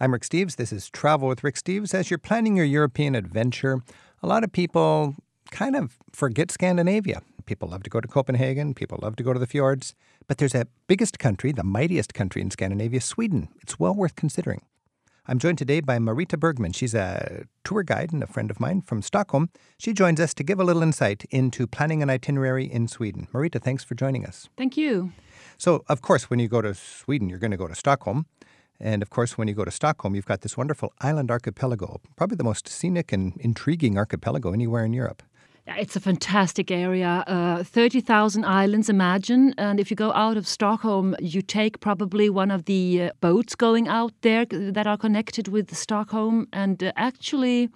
I'm Rick Steves. This is Travel with Rick Steves. As you're planning your European adventure, a lot of people kind of forget Scandinavia. People love to go to Copenhagen, people love to go to the fjords, but there's a biggest country, the mightiest country in Scandinavia, Sweden. It's well worth considering. I'm joined today by Marita Bergman. She's a tour guide and a friend of mine from Stockholm. She joins us to give a little insight into planning an itinerary in Sweden. Marita, thanks for joining us. Thank you. So, of course, when you go to Sweden, you're going to go to Stockholm. And of course, when you go to Stockholm, you've got this wonderful island archipelago, probably the most scenic and intriguing archipelago anywhere in Europe. It's a fantastic area. Uh, 30,000 islands, imagine. And if you go out of Stockholm, you take probably one of the uh, boats going out there that are connected with Stockholm. And uh, actually,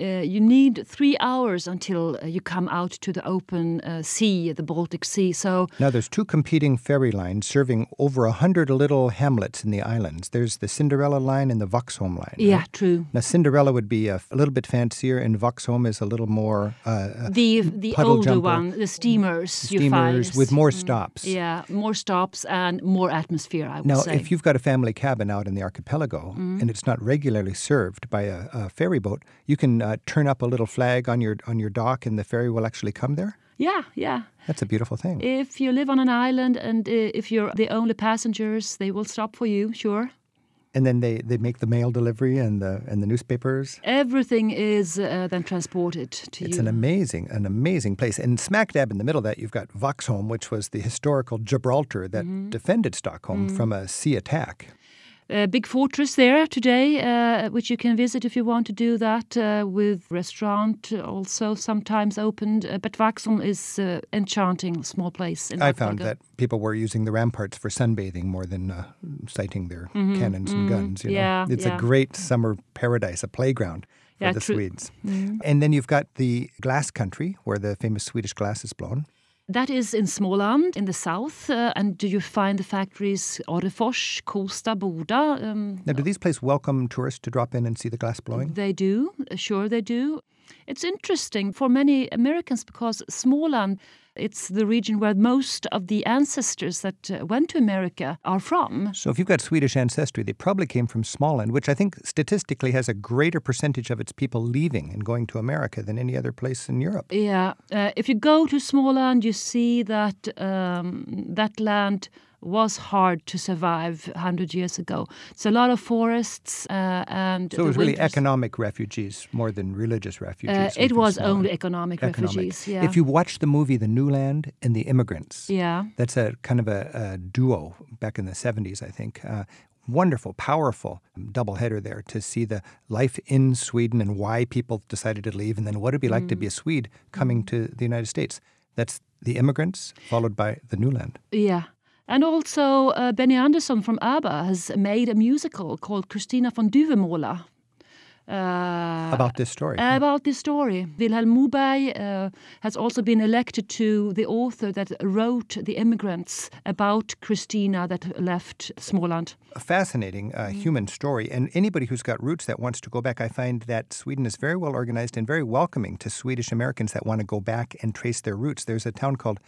you need three hours until uh, you come out to the open uh, sea, the Baltic Sea. So now there's two competing ferry lines serving over a hundred little hamlets in the islands. There's the Cinderella line and the Vaxholm line. Yeah, right? true. Now Cinderella would be a, a, little bit fancier, and Vaxholm is a little more uh, uh the the older jumper. one, the steamers. Steamers with more mm. stops. Mm, yeah, more stops and more atmosphere. I would now, say. if you've got a family cabin out in the archipelago mm. and it's not regularly served by a, a ferry boat, you can uh, turn up a little flag on your on your dock, and the ferry will actually come there. Yeah, yeah. That's a beautiful thing. If you live on an island and uh, if you're the only passengers, they will stop for you. Sure. And then they, they make the mail delivery and the and the newspapers. Everything is uh, then transported to it's you. It's an amazing an amazing place. And smack dab in the middle of that, you've got Vaxholm, which was the historical Gibraltar that mm-hmm. defended Stockholm mm-hmm. from a sea attack a big fortress there today, uh, which you can visit if you want to do that. Uh, with restaurant also sometimes opened, uh, but Vaxholm is uh, enchanting small place. I found that people were using the ramparts for sunbathing more than uh, sighting their mm-hmm, cannons mm-hmm. and guns. You know? Yeah, it's yeah. a great summer paradise, a playground for yeah, the true. Swedes. Mm-hmm. And then you've got the glass country, where the famous Swedish glass is blown. That is in Småland in the south. Uh, and do you find the factories Orrefors, Kosta, Boda? Um, now, do these places welcome tourists to drop in and see the glass blowing? They do. Sure, they do. It's interesting for many Americans because Småland it's the region where most of the ancestors that uh, went to America are from. So, if you've got Swedish ancestry, they probably came from Småland, which I think statistically has a greater percentage of its people leaving and going to America than any other place in Europe. Yeah. Uh, if you go to Småland, you see that um, that land was hard to survive 100 years ago. It's a lot of forests uh, and. So it was really economic refugees more than religious refugees. Uh, it was only economic, economic, refugees. Yeah. If you watch the movie The New Land and the Immigrants, yeah, that's a kind of a, a duo back in the 70s, I think. Uh, wonderful, powerful doubleheader there to see the life in Sweden and why people decided to leave, and then what it'd be like mm. to be a mm. Swede coming mm. to the United States. That's the immigrants, followed by the new land. Yeah, and also, uh, Benny Andersson from ABBA has made a musical called Kristina från Duvemåla. Uh, about this story. About this story. Vilhelm Moberg uh, has also been elected to the author that wrote The Immigrants about Christina that left Småland. A fascinating uh, mm. human story. And anybody who's got roots that wants to go back, I find that Sweden is very well organized and very welcoming to Swedish Americans that want to go back and trace their roots. There's a town called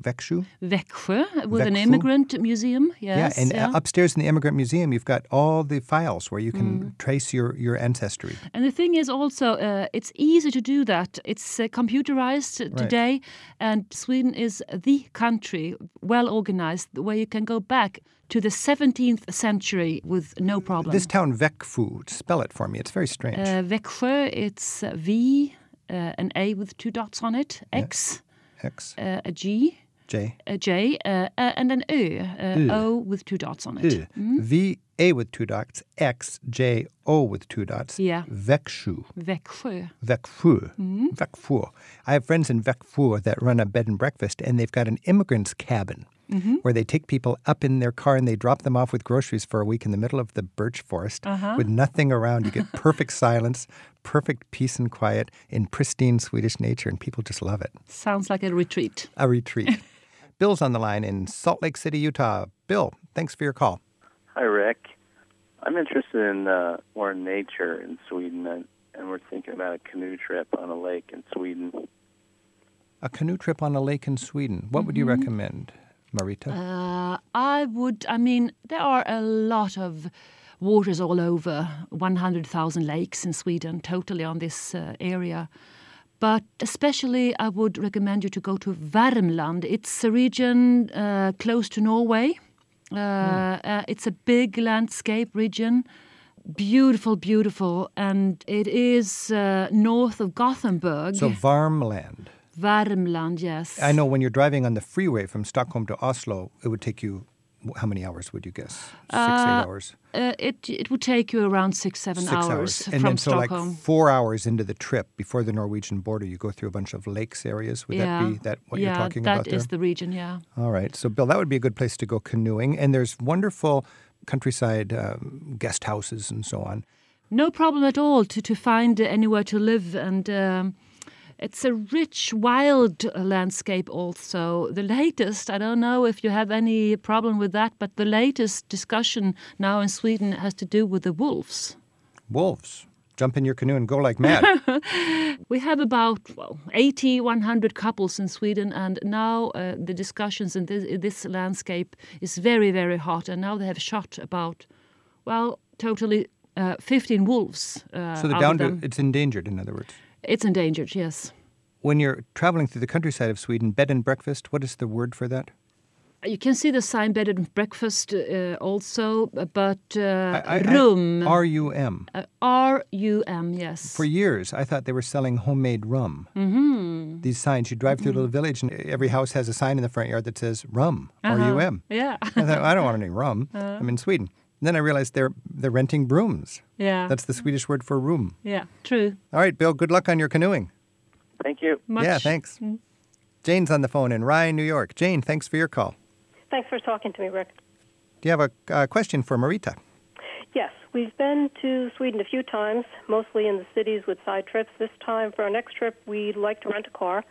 Växjö. Växjö, with an immigrant museum. Yes. Yeah, and uh, yeah. upstairs in the immigrant museum, you've got all the files where you can mm. trace your, your ancestry. And the thing is also, uh, it's easy to do that. It's uh, computerized right. today, and Sweden is the country, well organized, where you can go back to the 17th century with no problem. This town, Växjö, spell it for me. It's very strange. Uh, Växjö, it's V, uh, an A with two dots on it, X. Yeah X. Uh, a G. J. A J. Uh, uh, and an Ö. Uh, o with two dots on it. Mm. V. A with two dots. X. J. O with two dots. Yeah. Växjö. Växjö. Växjö. Mm. Växjö. I have friends in Växjö that run a bed and breakfast, and they've got an immigrant's cabin. Mm-hmm. where they take people up in their car and they drop them off with groceries for a week in the middle of the birch forest uh-huh. with nothing around. You get perfect silence, perfect peace and quiet in pristine Swedish nature, and people just love it. Sounds like a retreat. A retreat. Bill's on the line in Salt Lake City, Utah. Bill, thanks for your call. Hi, Rick. I'm interested in uh, more nature in Sweden, and, and we're thinking about a canoe trip on a lake in Sweden. A canoe trip on a lake in Sweden. What mm-hmm. would you mm-hmm. recommend? Marita? Uh, I would, I mean, there are a lot of waters all over, 100,000 lakes in Sweden, totally on this uh, area. But especially, I would recommend you to go to Värmland. It's a region uh, close to Norway. Uh, uh, it's a big landscape region. Beautiful, beautiful. And it is uh, north of Gothenburg. So Värmland. Värmland, yes. I know when you're driving on the freeway from Stockholm to Oslo, it would take you how many hours would you guess? Six, eight hours. Uh, it it would take you around six, seven Six hours, And from then so Stockholm. like four hours into the trip before the Norwegian border, you go through a bunch of lakes areas. Would yeah, that be that what yeah, you're talking that about there? is the region. Yeah. All right. So, Bill, that would be a good place to go canoeing. And there's wonderful countryside um, guest houses and so on. No problem at all to, to find anywhere to live. And um, it's a rich, wild uh, landscape also. The latest, I don't know if you have any problem with that, but the latest discussion now in Sweden has to do with the wolves. Wolves. Jump in your canoe and go like mad. We have about well, 80, 100 couples in Sweden, and now uh, the discussions in this, in this landscape is very, very hot. And now they have shot about, well, totally uh, 15 wolves. Uh, so they're down to it's endangered, in other words. It's endangered, yes. When you're traveling through the countryside of Sweden, bed and breakfast, what is the word for that? You can see the sign bed and breakfast uh, also, but uh, I- I- rum. R U M. uh, R U M, yes. For years, I thought they were selling homemade rum. Mm-hmm. These signs, you drive through a little village, and every house has a sign in the front yard that says rum, R U M. yeah. I thought, I don't want any rum. I'm in Sweden. And then I realized they're they're renting brooms. yeah. That's the Swedish word for room. yeah, true. All right, Bill. Good luck on your canoeing. Thank you. Much. Yeah, thanks. Jane's on the phone in Rye, New York. Jane, thanks for your call. Thanks for talking to me, Rick. Do you have a uh, question for Marita? Yes, we've been to Sweden a few times, mostly in the cities with side trips. This time, for our next trip, we'd like to rent a car,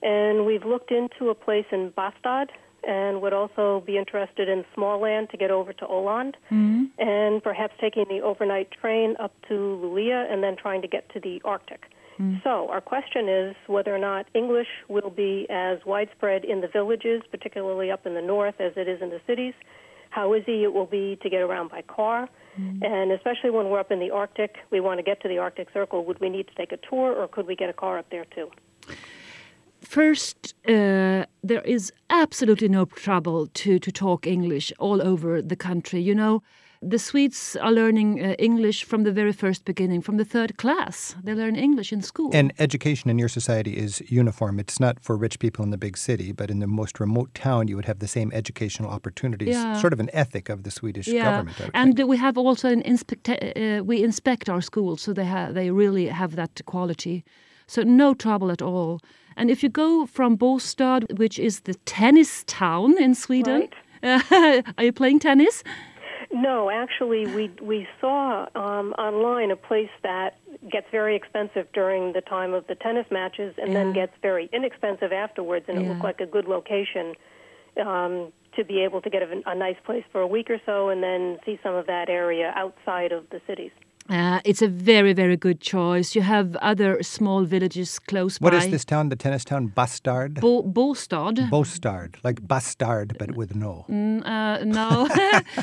and we've looked into a place in Båstad and would also be interested in Småland to get over to Åland, mm-hmm. and perhaps taking the overnight train up to Luleå and then trying to get to the Arctic. Mm-hmm. So, our question is whether or not English will be as widespread in the villages, particularly up in the north, as it is in the cities, how easy it will be to get around by car, mm-hmm. and especially when we're up in the Arctic, we want to get to the Arctic Circle. Would we need to take a tour, or could we get a car up there too? First, uh, there is absolutely no trouble to, to talk English all over the country. You know, the Swedes are learning uh, English from the very first beginning, from the third class. They learn English in school. And education in your society is uniform. It's not for rich people in the big city, but in the most remote town, you would have the same educational opportunities. Yeah. Sort of an ethic of the Swedish yeah, government. And think. we have also an inspect. Uh, we inspect our schools, so they ha- they really have that quality. So no trouble at all. And if you go from Båstad, which is the tennis town in Sweden, are you playing tennis? No, actually, we we saw um, online a place that gets very expensive during the time of the tennis matches, and then gets very inexpensive afterwards, and it looked like a good location um, to be able to get a, a nice place for a week or so, and then see some of that area outside of the cities. Uh, it's a very, very good choice. You have other small villages close What by. is this town, the tennis town? Bastard? Bo- Båstad. Bostard, like bastard, but with no. Mm, uh, no,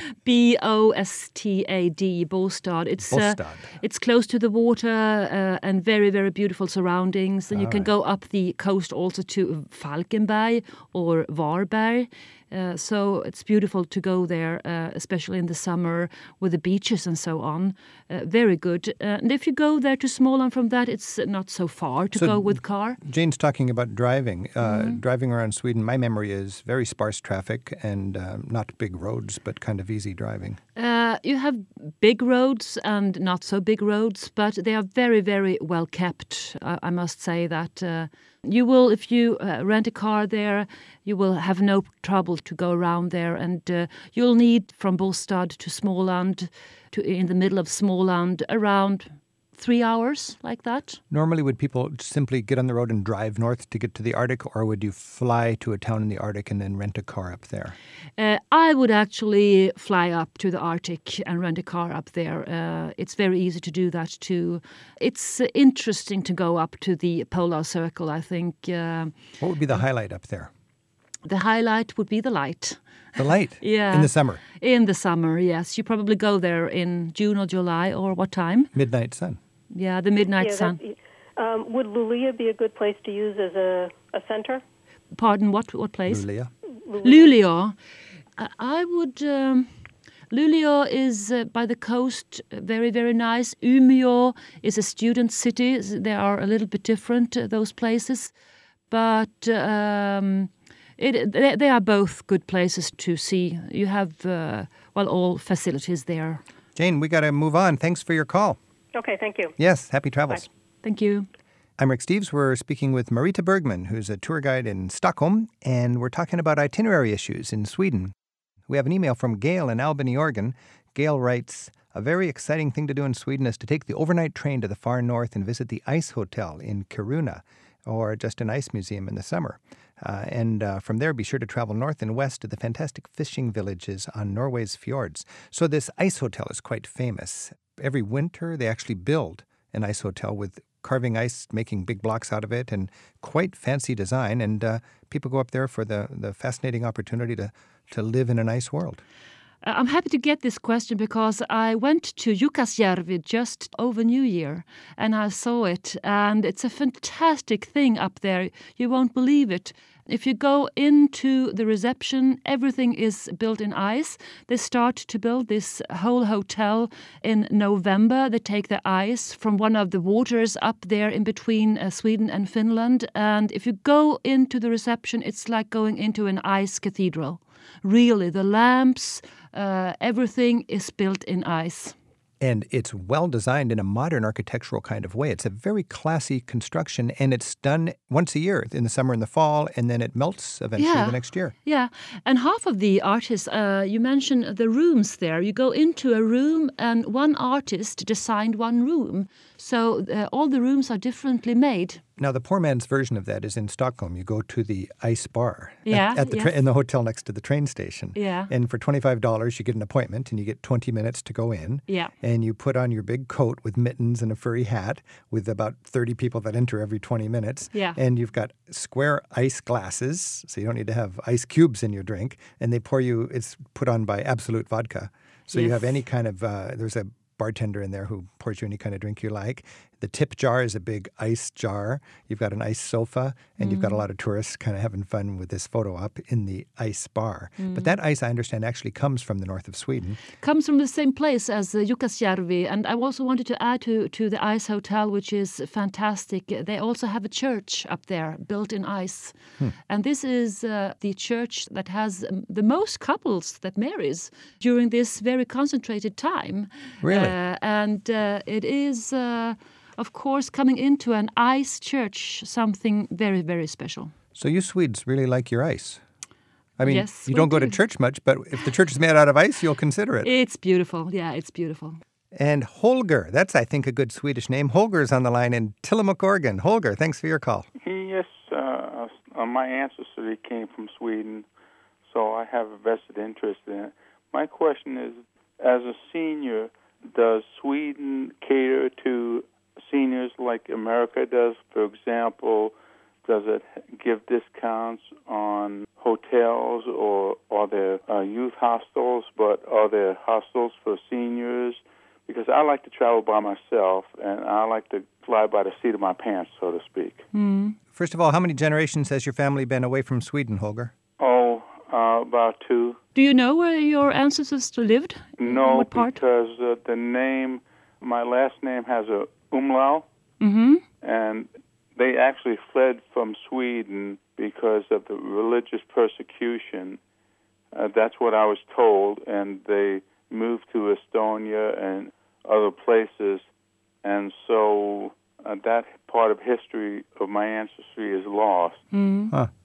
B O S T A D, Båstad. It's uh, it's close to the water uh, and very very beautiful surroundings. And you can go up the coast also to Falkenberg or Varberg. Uh, so it's beautiful to go there, uh, especially in the summer with the beaches and so on. Uh, very good. Uh, and if you go there to Småland from that, it's not so far to So go with car. Jane's talking about driving. Uh, Mm-hmm. Driving around Sweden, my memory is very sparse traffic and um, not big roads, but kind of easy driving. Uh, you have big roads and not so big roads, but they are very, very well kept. I, I must say that uh, you will, if you uh, rent a car there, you will have no trouble to go around there, and uh, you'll need from Båstad to Småland, to in the middle of Småland, around three hours, like that. Normally, would people simply get on the road and drive north to get to the Arctic, or would you fly to a town in the Arctic and then rent a car up there? Uh, I would actually fly up to the Arctic and rent a car up there. Uh, it's very easy to do that too. It's interesting to go up to the polar circle. I think. Uh, What would be the highlight up there? The highlight would be the light. The light. Yeah. In the summer. In the summer, yes. You probably go there in June or July or what time? Midnight sun. Yeah, the midnight yeah, sun. Um, would Luleå be a good place to use as a, a center? Pardon, what what place? Luleå. Luleå. I- I would. Um, Luleå is uh, by the coast, uh, very very nice. Umeå is a student city. They are a little bit different uh, those places, but um, it, they, they are both good places to see. You have uh, well all facilities there. Jane, we got to move on. Thanks for your call. Okay, thank you. Yes, happy travels. Thank you. I'm Rick Steves. We're speaking with Marita Bergman, who's a tour guide in Stockholm, and we're talking about itinerary issues in Sweden. We have an email from Gail in Albany, Oregon. Gail writes A very exciting thing to do in Sweden is to take the overnight train to the far north and visit the Ice Hotel in Kiruna, or just an ice museum in the summer. Uh, and uh, from there, be sure to travel north and west to the fantastic fishing villages on Norway's fjords. So, this ice hotel is quite famous. Every winter, they actually build an ice hotel with carving ice, making big blocks out of it, and quite fancy design. And uh, people go up there for the, the fascinating opportunity to, to live in an ice world. Uh, I'm happy to get this question because I went to Jukkasjärvi just over New Year and I saw it, and it's a fantastic thing up there. You won't believe it. If you go into the reception, everything is built in ice. They start to build this whole hotel in November. They take the ice from one of the waters up there in between uh, Sweden and Finland. And if you go into the reception, it's like going into an ice cathedral. Really, the lamps, uh, everything is built in ice. And it's well designed in a modern architectural kind of way. It's a very classy construction, and it's done once a year in the summer and the fall, and then it melts eventually Yeah. the next year. Yeah, and half of the artists, uh, you mentioned the rooms there. You go into a room, and one artist designed one room. So uh, all the rooms are differently made. Now, the poor man's version of that is in Stockholm. You go to the ice bar at- Yeah, at, the tra- yes. in the hotel next to the train station. Yeah. And for $25, you get an appointment and you get 20 minutes to go in. Yeah. And you put on your big coat with mittens and a furry hat with about 30 people that enter every 20 minutes. Yeah. And you've got square ice glasses, so you don't need to have ice cubes in your drink. And they pour you, it's put on by Absolut Vodka. So you have any kind of, uh, there's a bartender in there who pours you any kind of drink you like. The tip jar is a big ice jar. You've got an ice sofa, and you've got a lot of tourists kind of having fun with this photo op in the ice bar. But that ice, I understand, actually comes from the north of Sweden. Comes from the same place as the Jukkasjärvi. And I also wanted to add to, to the Ice Hotel, which is fantastic. They also have a church up there built in ice. And this is uh, the church that has um, the most couples that marries during this very concentrated time. Really? Uh, and uh, it is, uh, of course, coming into an ice church, something very, very special. So you Swedes really like your ice. I mean, Yes, you don't go to church much, but if the church is made out of ice, you'll consider it. It's beautiful. Yeah, it's beautiful. And Holger, that's, I think, a good Swedish name. Holger is on the line in Tillamook, Oregon. Holger, thanks for your call. Yes, uh, uh, my ancestry came from Sweden, so I have a vested interest in it. My question is as a senior, does Sweden cater to seniors like America does? For example, does it give discounts on hotels or are there uh, youth hostels, but are there hostels for seniors? Because I like to travel by myself and I like to fly by the seat of my pants, so to speak. First of all, how many generations has your family been away from Sweden, Holger? Oh, uh, about two. Do you know where your ancestors lived? No, What part? because uh, the name, my last name has a umlaut, Mm-hmm. and they actually fled from Sweden because of the religious persecution. Uh, that's what I was told, and they moved to Estonia and other places, and so uh, that part of history of my ancestry is lost.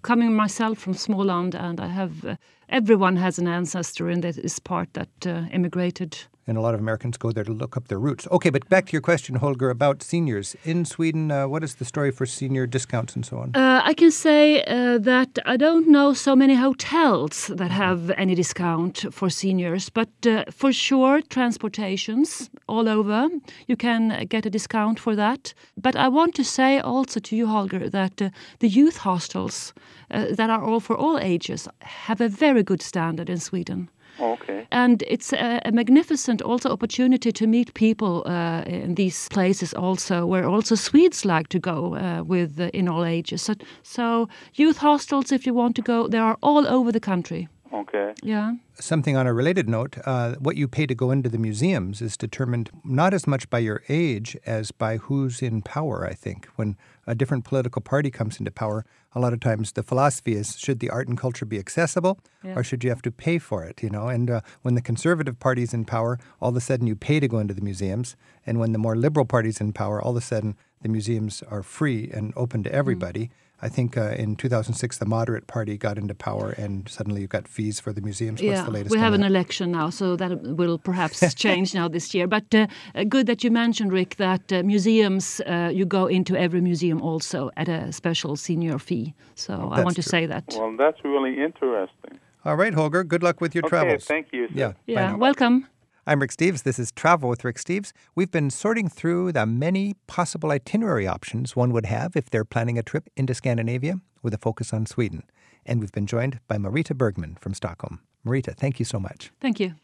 Coming myself from Småland, and I have uh, everyone has an ancestor in this part that uh, immigrated. And a lot of Americans go there to look up their roots. Okay, but back to your question, Holger, about seniors in Sweden. Uh, what is the story for senior discounts and so on? Uh, I can say uh, that I don't know so many hotels that have any discount for seniors, but uh, for sure, transportations all over, you can get a discount for that. But I want to say also to you, Holger, that uh, the youth hostels uh, that are all for all ages have a very good standard in Sweden. Okay. And it's a, a magnificent also opportunity to meet people uh, in these places also, where also Swedes like to go uh, with uh, in all ages. So, so youth hostels, if you want to go, they are all over the country. Okay. Yeah. Something on a related note, uh, what you pay to go into the museums is determined not as much by your age as by who's in power, I think. When a different political party comes into power, a lot of times the philosophy is should the art and culture be accessible Yeah. or should you have to pay for it, you know? And uh, when the conservative party's in power, all of a sudden you pay to go into the museums. And when the more liberal party's in power, all of a sudden the museums are free and open to everybody. I think uh, in 2006, the moderate party got into power, and suddenly you've got fees for the museums. What's yeah, the latest we have an that? election now, so that will perhaps change now this year. But uh, good that you mentioned, Rick, that uh, museums uh, you go into every museum also at a special senior fee. So I That's want to true. say that. Well, that's really interesting. All right, Holger, good luck with your okay, travels. thank you. Sir. Yeah. yeah, now. welcome. I'm Rick Steves. This is Travel with Rick Steves. We've been sorting through the many possible itinerary options one would have if they're planning a trip into Scandinavia with a focus on Sweden. And we've been joined by Marita Bergman from Stockholm. Marita, thank you so much. Thank you.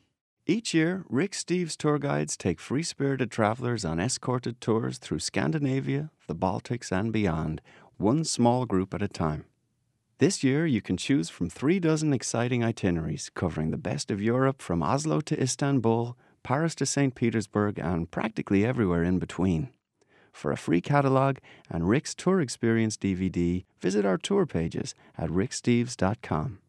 Each year, Rick Steves tour guides take free spirited travelers on escorted tours through Scandinavia, the Baltics, and beyond, one small group at a time. This year, you can choose from three dozen exciting itineraries covering the best of Europe from Oslo to Istanbul, Paris to St. Petersburg, and practically everywhere in between. For a free catalogue and Rick's Tour Experience DVD, visit our tour pages at ricksteves.com.